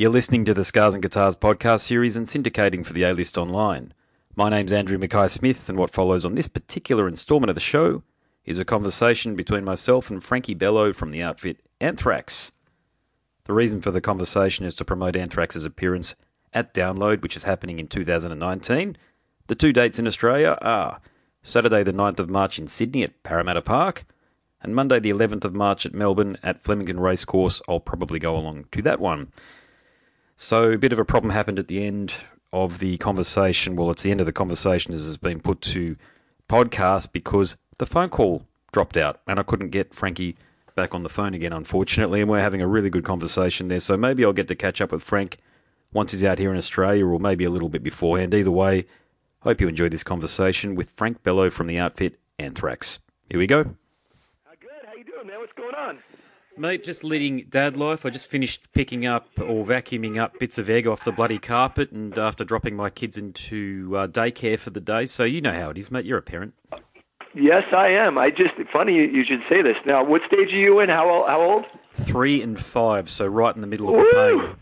You're listening to the Scars and Guitars podcast series and syndicating for the A List Online. My name's Andrew Mackay Smith, and what follows on this particular instalment of the show is a conversation between myself and Frankie Bello from the outfit Anthrax. The reason for the conversation is to promote Anthrax's appearance at Download, which is happening in 2019. The two dates in Australia are Saturday, the 9th of March in Sydney at Parramatta Park, and Monday, the 11th of March at Melbourne at Flemington Racecourse. I'll probably go along to that one. So, a bit of a problem happened at the end of the conversation. Well, it's the end of the conversation as has been put to podcast because the phone call dropped out and I couldn't get Frankie back on the phone again, unfortunately. And we're having a really good conversation there. So maybe I'll get to catch up with Frank once he's out here in Australia or maybe a little bit beforehand. Either way, hope you enjoyed this conversation with Frank Bello from the outfit Anthrax. Here we go. How good? How you doing, man? What's going on? Mate, just leading dad life. I just finished picking up or vacuuming up bits of egg off the bloody carpet, and after dropping my kids into uh, daycare for the day. So you know how it is, mate. You're a parent. Yes, I am. I just funny you, should say this. Now, what stage are you in? How old? How old? Three and five, so right in the middle of the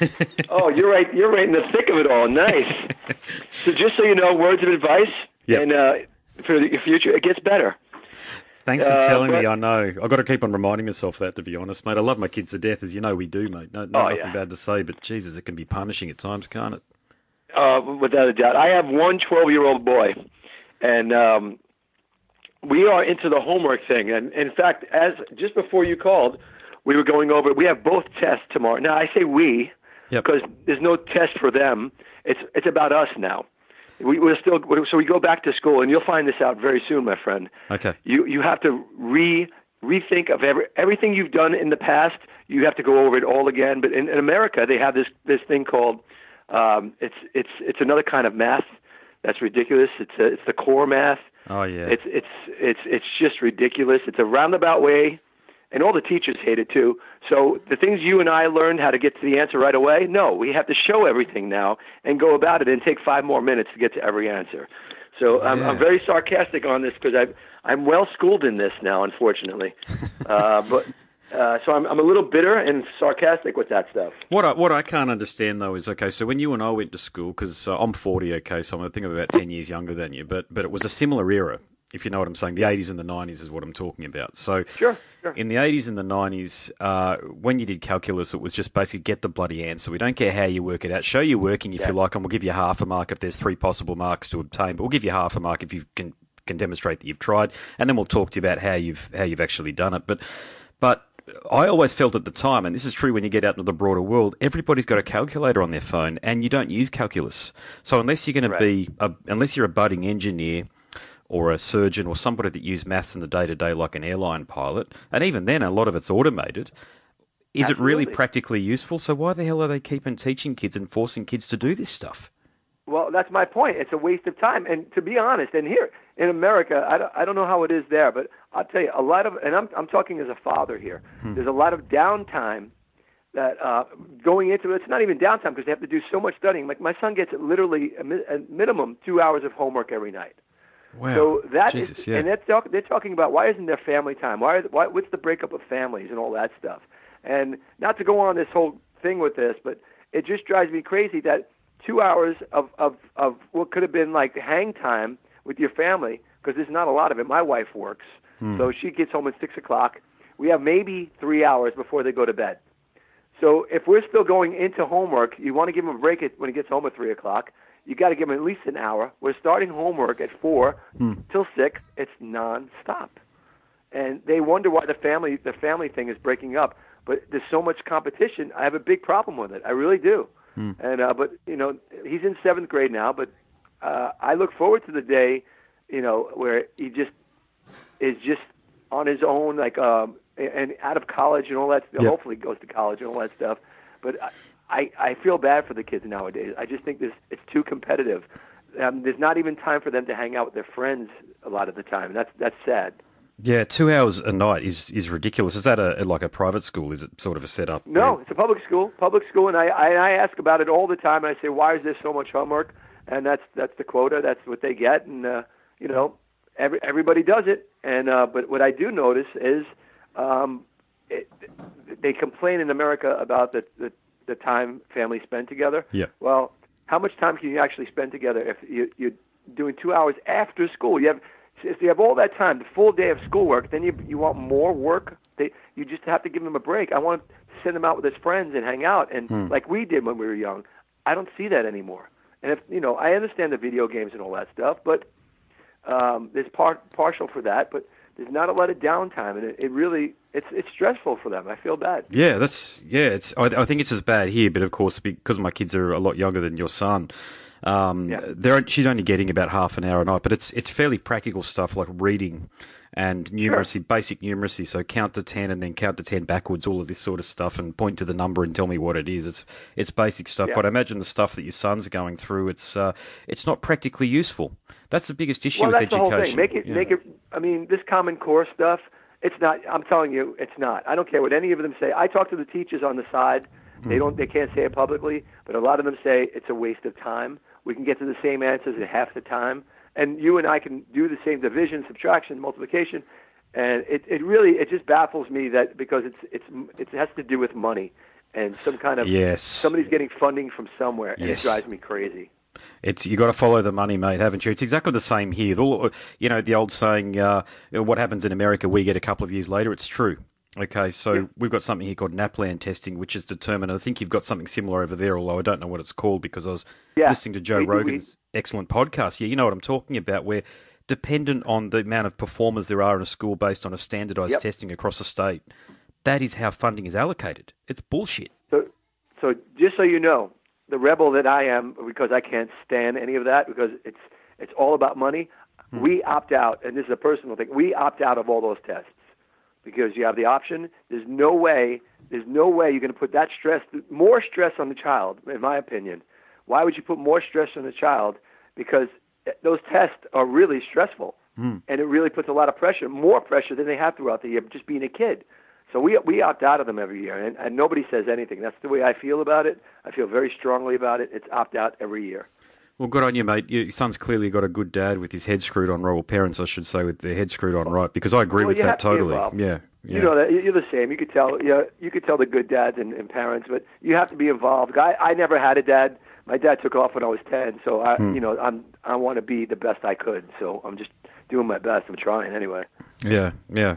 pain. oh, you're right. You're right in the thick of it all. Nice. so, just so you know, words of advice, Yep. and uh, for the future, it gets better. Thanks for Uh, telling me. I know. I've got to keep on reminding myself that, to be honest, mate. I love my kids to death, as you know we do, mate. No, no Oh, nothing yeah. bad to say, but Jesus, it can be punishing at times, can't it? Uh, without a doubt. I have one 12 year old boy, and um, we are into the homework thing. And in fact, as just before you called, we were going over. We have both tests tomorrow. Now I say we Yep. because there's no test for them. It's it's about us now. We, we're still so we go back to school, and you'll find this out very soon, my friend. Okay. You you have to re rethink of every, everything you've done in the past. You have to go over it all again. But in, in America, they have this this thing called um, it's it's it's another kind of math that's ridiculous. It's a, it's the core math. Oh, yeah. It's it's it's it's just ridiculous. It's a roundabout way, and all the teachers hate it too. So the things you and I learned how to get to the answer right away, no, we have to show everything now and go about it and take five more minutes to get to every answer. So I'm, I'm very sarcastic on this because I'm I'm well schooled in this now, unfortunately. uh, but uh, so I'm I'm a little bitter and sarcastic with that stuff. What I, what I can't understand though is okay. So when you and I went to school, because uh, I'm 40, okay, so I'm I think I'm about 10 years younger than you, but but it was a similar era, if you know what I'm saying. The 80s and the 90s is what I'm talking about. So Sure, sure. in the 80s and the 90s, uh, when you did calculus, it was just basically get the bloody answer. We don't care how you work it out. Show you're working if Yeah. you like, and we'll give you half a mark if there's three possible marks to obtain. But we'll give you half a mark if you can can demonstrate that you've tried, and then we'll talk to you about how you've how you've actually done it. But but I always felt at the time, and this is true when you get out into the broader world, everybody's got a calculator on their phone, and you don't use calculus. So unless you're going to be, a, unless you're a budding engineer or a surgeon or somebody that use maths in the day to day, like an airline pilot, and even then, a lot of it's automated. Is it really practically useful? So why the hell are they keeping teaching kids and forcing kids to do this stuff? Well, that's my point. It's a waste of time. And to be honest, and here in America, I don't, I don't know how it is there, but I'll tell you a lot of, and I'm, I'm talking as a father here. There's a lot of downtime that uh, going into it. it's not even downtime because they have to do so much studying. Like my son gets literally a, mi- a minimum two hours of homework every night. Wow. So that is, Jesus, yeah. and that's talk, they're talking about why isn't there family time? Why, why what's the breakup of families and all that stuff? And not to go on this whole thing with this, but it just drives me crazy that two hours of of of what could have been like hang time with your family because there's not a lot of it. My wife works, hmm. so she gets home at six o'clock. We have maybe three hours before they go to bed. So if we're still going into homework, you want to give them a break at, when he gets home at three o'clock. You got to give him at least an hour. We're starting homework at four till six. It's nonstop, and they wonder why the family the family thing is breaking up. But there's so much competition. I have a big problem with it. I really do. And uh, but you know he's in seventh grade now. But uh, I look forward to the day, you know, where he just is just on his own, like um, and out of college and all that. Yep. Hopefully, goes to college and all that stuff. But I, I feel bad for the kids nowadays. I just think this it's too competitive. Um, there's not even time for them to hang out with their friends a lot of the time. And that's that's sad. Yeah, two hours a night is, is ridiculous. Is that a like a private school? Is it sort of a setup? No, it's a public school. Public school, and I, I I ask about it all the time. And I say, why is there so much homework? And that's that's the quota. That's what they get, and uh, you know, every everybody does it. And uh, but what I do notice is, um, it, they complain in America about the, the the time families spend together. Yeah. Well, how much time can you actually spend together if you, you're doing two hours after school? You have if you have all that time, the full day of schoolwork, then you you want more work. They you just have to give them a break. I want to send them out with his friends and hang out, and Hmm. like we did when we were young. I don't see that anymore. And if you know, I understand the video games and all that stuff, but um, there's part partial for that, but there's not a lot of downtime, and it, it really it's it's stressful for them. I feel bad. Yeah, that's yeah. It's I, I think it's as bad here, but of course because my kids are a lot younger than your son, um, Yeah. they're she's only getting about half an hour a night. But it's it's fairly practical stuff like reading and numeracy, basic numeracy. So count to ten and then count to ten backwards. All of this sort of stuff, and point to the number and tell me what it is. It's it's basic stuff. Yeah. But I imagine the stuff that your son's going through, it's uh, it's not practically useful. That's the biggest issue well, with that's the education. whole thing. Make it Yeah. make it. I mean, this Common Core stuff. It's not. I'm telling you, it's not. I don't care what any of them say. I talk to the teachers on the side. Hmm. They don't. They can't say it publicly, but a lot of them say it's a waste of time. We can get to the same answers in half the time, and you and I can do the same division, subtraction, multiplication, and it it really it just baffles me that because it's it's it has to do with money and some kind of Yes. somebody's getting funding from somewhere, and Yes. it drives me crazy. It's you got to follow the money, mate, haven't you? It's exactly the same here. The you know the old saying, uh, "What happens in America, we get a couple of years later." It's true. Okay, so Yeah. we've got something here called NAPLAN testing, which is determined. I think you've got something similar over there, although I don't know what it's called because I was Yeah, listening to Joe we- we- Rogan's excellent podcast. Yeah, you know what I'm talking about. Where dependent on the amount of performers there are in a school based on a standardized Yep. testing across the state, that is how funding is allocated. It's bullshit. So, so just so you know, the rebel that I am, because I can't stand any of that, because it's it's all about money. Hmm. We opt out, and this is a personal thing. We opt out of all those tests because you have the option. There's no way. There's no way you're going to put that stress, more stress on the child, in my opinion. Why would you put more stress on the child? Because eh, those tests are really stressful, hmm. and it really puts a lot of pressure, more pressure than they have throughout the year, just being a kid. So we we opt out of them every year, and, and nobody says anything. That's the way I feel about it. I feel very strongly about it. It's opt out every year. Well, good on you, mate. Your son's clearly got a good dad with his head screwed on right, or parents, I should say, with their head screwed on right. Because I agree Well, with that to totally. Yeah, yeah. You know that you're the same. You could tell. Yeah, you could tell the good dads and, and parents, but you have to be involved. I I never had a dad. My dad took off when I was ten, so I Hmm. you know I'm I want to be the best I could. So I'm just doing my best. I'm trying anyway. Yeah, yeah.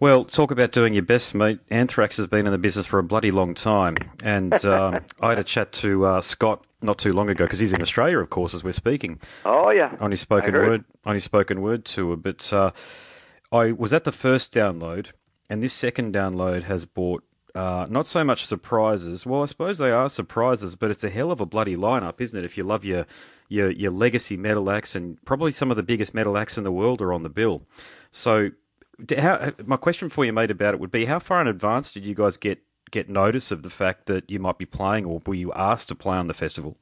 Well, talk about doing your best, mate. Anthrax has been in the business for a bloody long time, and um, I had a chat to uh, Scott not too long ago because he's in Australia, of course, as we're speaking Oh yeah. on his spoken word on his spoken word tour. But uh, I was at the first download, and this second download has brought uh, not so much surprises. Well, I suppose they are surprises, but it's a hell of a bloody lineup, isn't it? If you love your your your legacy metal acts, and probably some of the biggest metal acts in the world are on the bill. So, how, my question for you, mate, about it would be: How far in advance did you guys get get notice of the fact that you might be playing, or were you asked to play on the festival?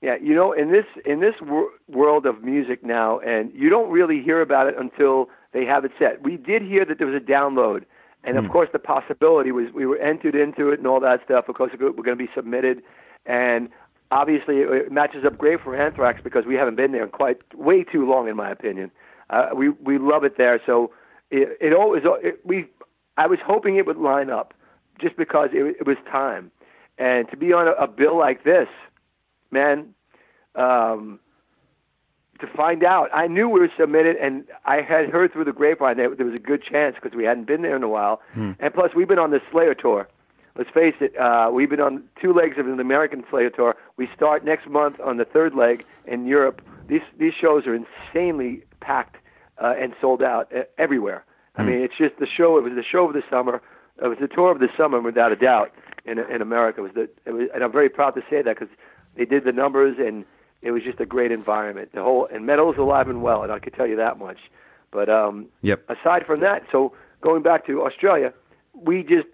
Yeah, you know, in this in this wor- world of music now, and you don't really hear about it until they have it set. We did hear that there was a download, and of course, the possibility was we were entered into it and all that stuff. Of course, we're going to be submitted, and obviously, it, it matches up great for Anthrax because we haven't been there in quite way too long, in my opinion. Uh, we we love it there, so it, it always it, we. I was hoping it would line up, just because it, it was time, and to be on a, a bill like this man, um, to find out. I knew we were submitted, and I had heard through the grapevine that there was a good chance because we hadn't been there in a while. And plus, we've been on the Slayer tour. Let's face it, uh, we've been on two legs of an American Slayer tour. We start next month on the third leg in Europe. These these shows are insanely packed uh, and sold out uh, everywhere. I mean, it's just the show. It was the show of the summer. It was the tour of the summer, without a doubt, in in America. It was the, it was, and I'm very proud to say that because they did the numbers, and it was just a great environment. The whole and metal is alive and well, and I could tell you that much. But um, Yep. aside from that, so going back to Australia, we just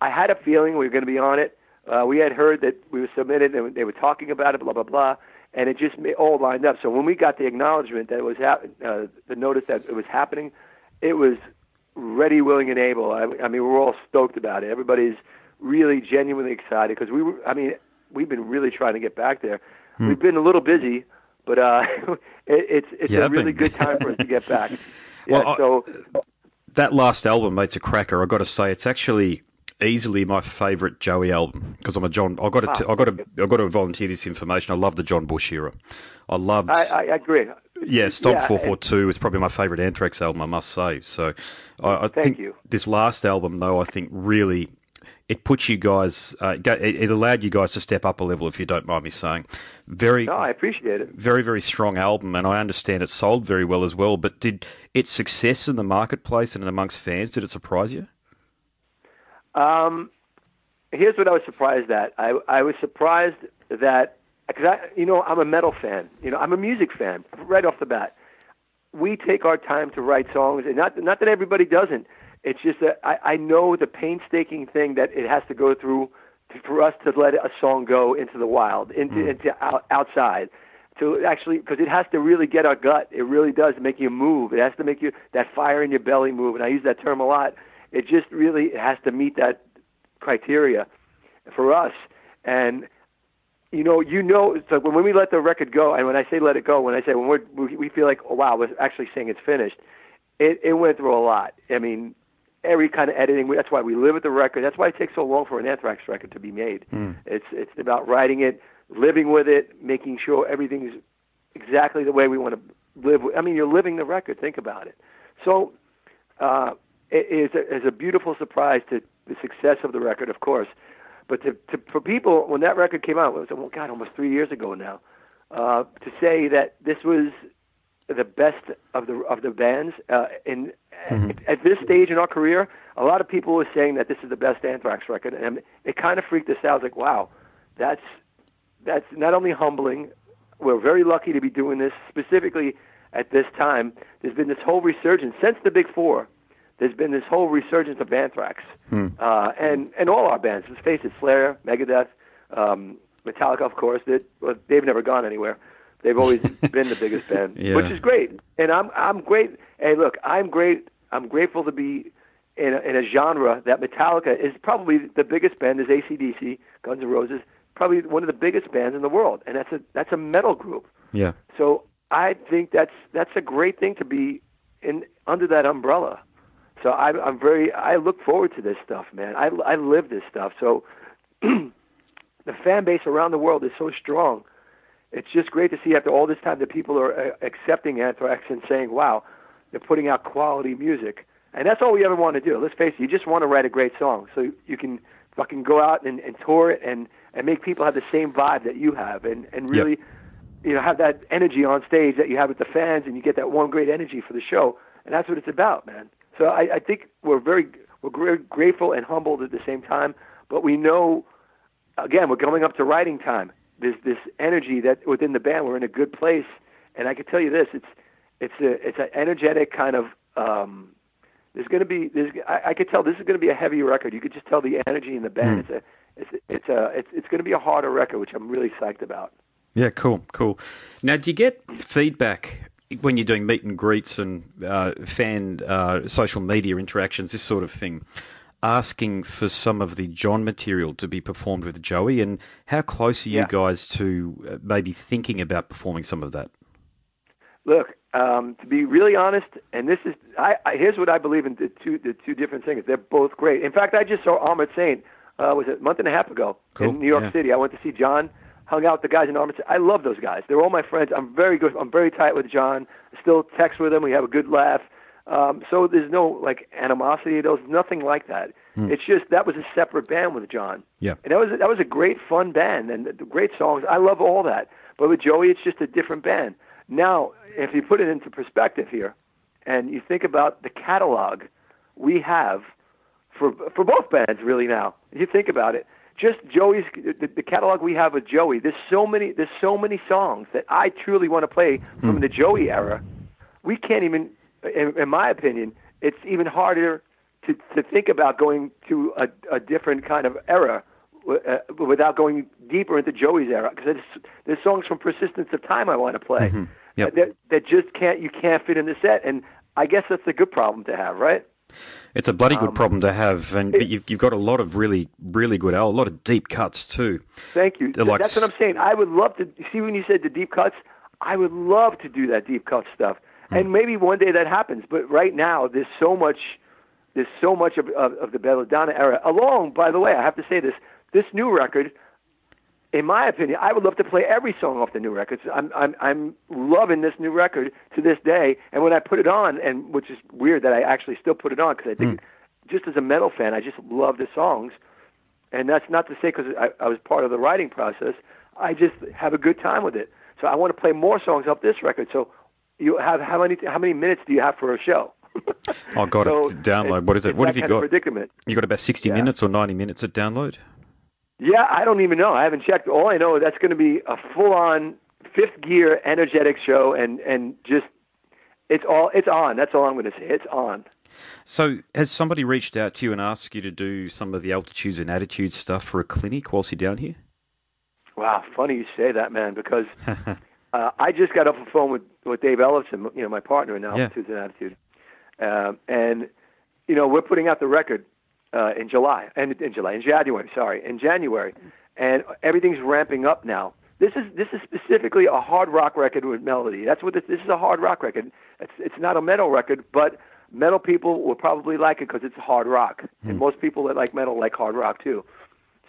I had a feeling we were going to be on it. Uh, we had heard that we were submitted, and they were talking about it, blah blah blah, and it just all lined up. So when we got the acknowledgement that it was hap- uh, the notice that it was happening, it was ready, willing, and able. I, I mean, we're all stoked about it. Everybody's really genuinely excited because we were. I mean, we've been really trying to get back there. We've been a little busy, but uh, it, it's it's Yeah, a really been- good time for us to get back. Yeah, Well, I- so that last album, mate's a cracker. I've got to say, it's actually easily my favourite Joey album because I'm a John. I got to. Wow. I got to. I got to volunteer this information. I love the John Bush era. I loved. I, I agree. yeah, Stomp yeah, Four Four Two is probably my favourite Anthrax album. I must say. So, I, I Thank think you. this last album, though, I think really it puts you guys. Uh, it, it allowed you guys to step up a level, if you don't mind me saying. Very, No, I appreciate it. very, very strong album, and I understand it sold very well as well. But did its success in the marketplace and amongst fans did it surprise you? Um, here's what I was surprised at. I I was surprised that because I you know I'm a metal fan. You know I'm a music fan right off the bat. We take our time to write songs, and not not that everybody doesn't. It's just that I, I know the painstaking thing that it has to go through to, for us to let a song go into the wild, into into out, outside. To actually, because it has to really get our gut. It really does make you move. It has to make you that fire in your belly move. And I use that term a lot. It just really has to meet that criteria for us. And you know, you know, it's like when, we let the record go, and when I say let it go, when I say when we're, we we feel like, oh wow, we're actually saying it's finished. It it went through a lot. I mean, every kind of editing. That's why we live with the record. That's why it takes so long for an Anthrax record to be made. It's it's about writing it, living with it, making sure everything's exactly the way we want to live. With. I mean, you're living the record. Think about it. So uh, is a, is a beautiful surprise to the success of the record, of course. But to, to for people when that record came out, it was oh God, almost three years ago now. Uh, to say that this was the best of the of the bands uh, in at, at this stage in our career, a lot of people were saying that this is the best Anthrax record, and it kind of freaked us out. I was like, wow, that's that's not only humbling. We're very lucky to be doing this specifically at this time. There's been this whole resurgence since the Big Four. There's been this whole resurgence of Anthrax, uh, and and all our bands. Let's face it, Slayer, Megadeth, um, Metallica, of course. That well, they've never gone anywhere. They've always been the biggest band, Yeah. which is great. And I'm I'm great. Hey, look, I'm great. I'm grateful to be in a, in a genre that Metallica is probably the biggest band is ACDC, Guns N' Roses, probably one of the biggest bands in the world, and that's a that's a metal group. Yeah. So I think that's that's a great thing to be in under that umbrella. So I, I'm very I look forward to this stuff, man. I I live this stuff. So the fan base around the world is so strong. It's just great to see after all this time that people are uh, accepting Anthrax and saying, "Wow, they're putting out quality music." And that's all we ever want to do. Let's face it, you just want to write a great song so you can fucking go out and, and tour it and and make people have the same vibe that you have and and Yep. really you know have that energy on stage that you have with the fans and you get that one great energy for the show and that's what it's about man so i, I think we're very we're gra- grateful and humbled at the same time but we know again we're coming up to writing time. There's this energy that within the band we're in a good place. And i can tell you this it's it's a it's an energetic kind of um there's going to be there's I, I could tell this is going to be a heavy record. You could just tell the energy in the band. It's a it's it's a it's, it's going to be a harder record which i'm really psyched about. Yeah, cool, cool. Now, do you get feedback when you're doing meet and greets and uh, fan uh, social media interactions, this sort of thing, asking for some of the John material to be performed with Joey? And how close are you guys to uh, maybe thinking about performing some of that? Look, um, to be really honest, and this is I, I here's what I believe in the two the two different things. They're both great. In fact, I just saw Armored Saint uh, was it a month and a half ago Cool, in New York yeah. City. I went to see John, hung out with the guys in Saint. I love those guys. They're all my friends. I'm very good. I'm very tight with John. I still text with him. We have a good laugh. Um, so there's no like animosity. There's nothing like that. It's just that was a separate band with John. Yeah. And that was that was a great fun band and great songs. I love all that. But with Joey, it's just a different band. Now, if you put it into perspective here, and you think about the catalog we have for for both bands, really now, if you think about it, just Joey's the, the catalog we have with Joey. There's so many there's so many songs that I truly want to play from hmm. the Joey era. We can't even, in, in my opinion, it's even harder to to think about going to a, a different kind of era uh, uh without going deeper into Joey's era because there's songs from Persistence of Time I want to play mm-hmm. Yep. that that just can't you can't fit in the set, and I guess that's a good problem to have, right? It's a bloody Um, good problem to have, and but you've, you've got a lot of really, really good, a lot of deep cuts too. Thank you. They're like That's what I'm saying. I would love to see when you said the deep cuts. I would love to do that deep cut stuff, Hmm. and maybe one day that happens. But right now, there's so much there's so much of, of, of the Belladonna era. Along, by the way, I have to say this: this new record, in my opinion, I would love to play every song off the new record. I'm I'm I'm loving this new record to this day. And when I put it on, and which is weird that I actually still put it on because I think, mm. just as a metal fan, I just love the songs. And that's not to say because I, I was part of the writing process. I just have a good time with it. So I want to play more songs off this record. So you have how many how many minutes do you have for a show? oh God, so download. What is it? What have you got? Predicament. You got about sixty yeah. minutes or ninety minutes at download? Yeah, I don't even know. I haven't checked. All I know is that's going to be a full-on fifth gear energetic show, and and just it's all it's on. That's all I'm going to say. It's on. So, has somebody reached out to you and asked you to do some of the altitudes and attitudes stuff for a clinic whilst you're down here? Wow, funny you say that, man, because uh, I just got off the phone with, with Dave Ellefson, you know, my partner in Altitudes yeah. and Attitude. Uh, and, you know, we're putting out the record uh, in July, and in July, in January, sorry, in January. And everything's ramping up now. This is this is specifically a hard rock record with melody. That's what this, this is a hard rock record. It's it's not a metal record, but metal people will probably like it because it's hard rock, mm. and most people that like metal like hard rock too.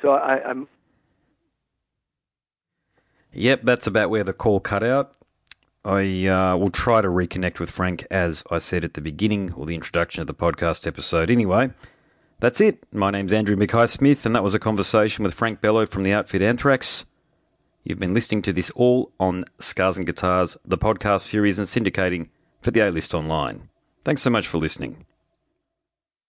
So I, I'm Yep, that's about where the call cut out. I uh, will try to reconnect with Frank as I said at the beginning or the introduction of the podcast episode. Anyway, that's it. My name's Andrew Mackay Smith, and that was a conversation with Frank Bello from the outfit Anthrax. You've been listening to this all on Scars and Guitars, the podcast series and syndicating for the A List Online. Thanks so much for listening.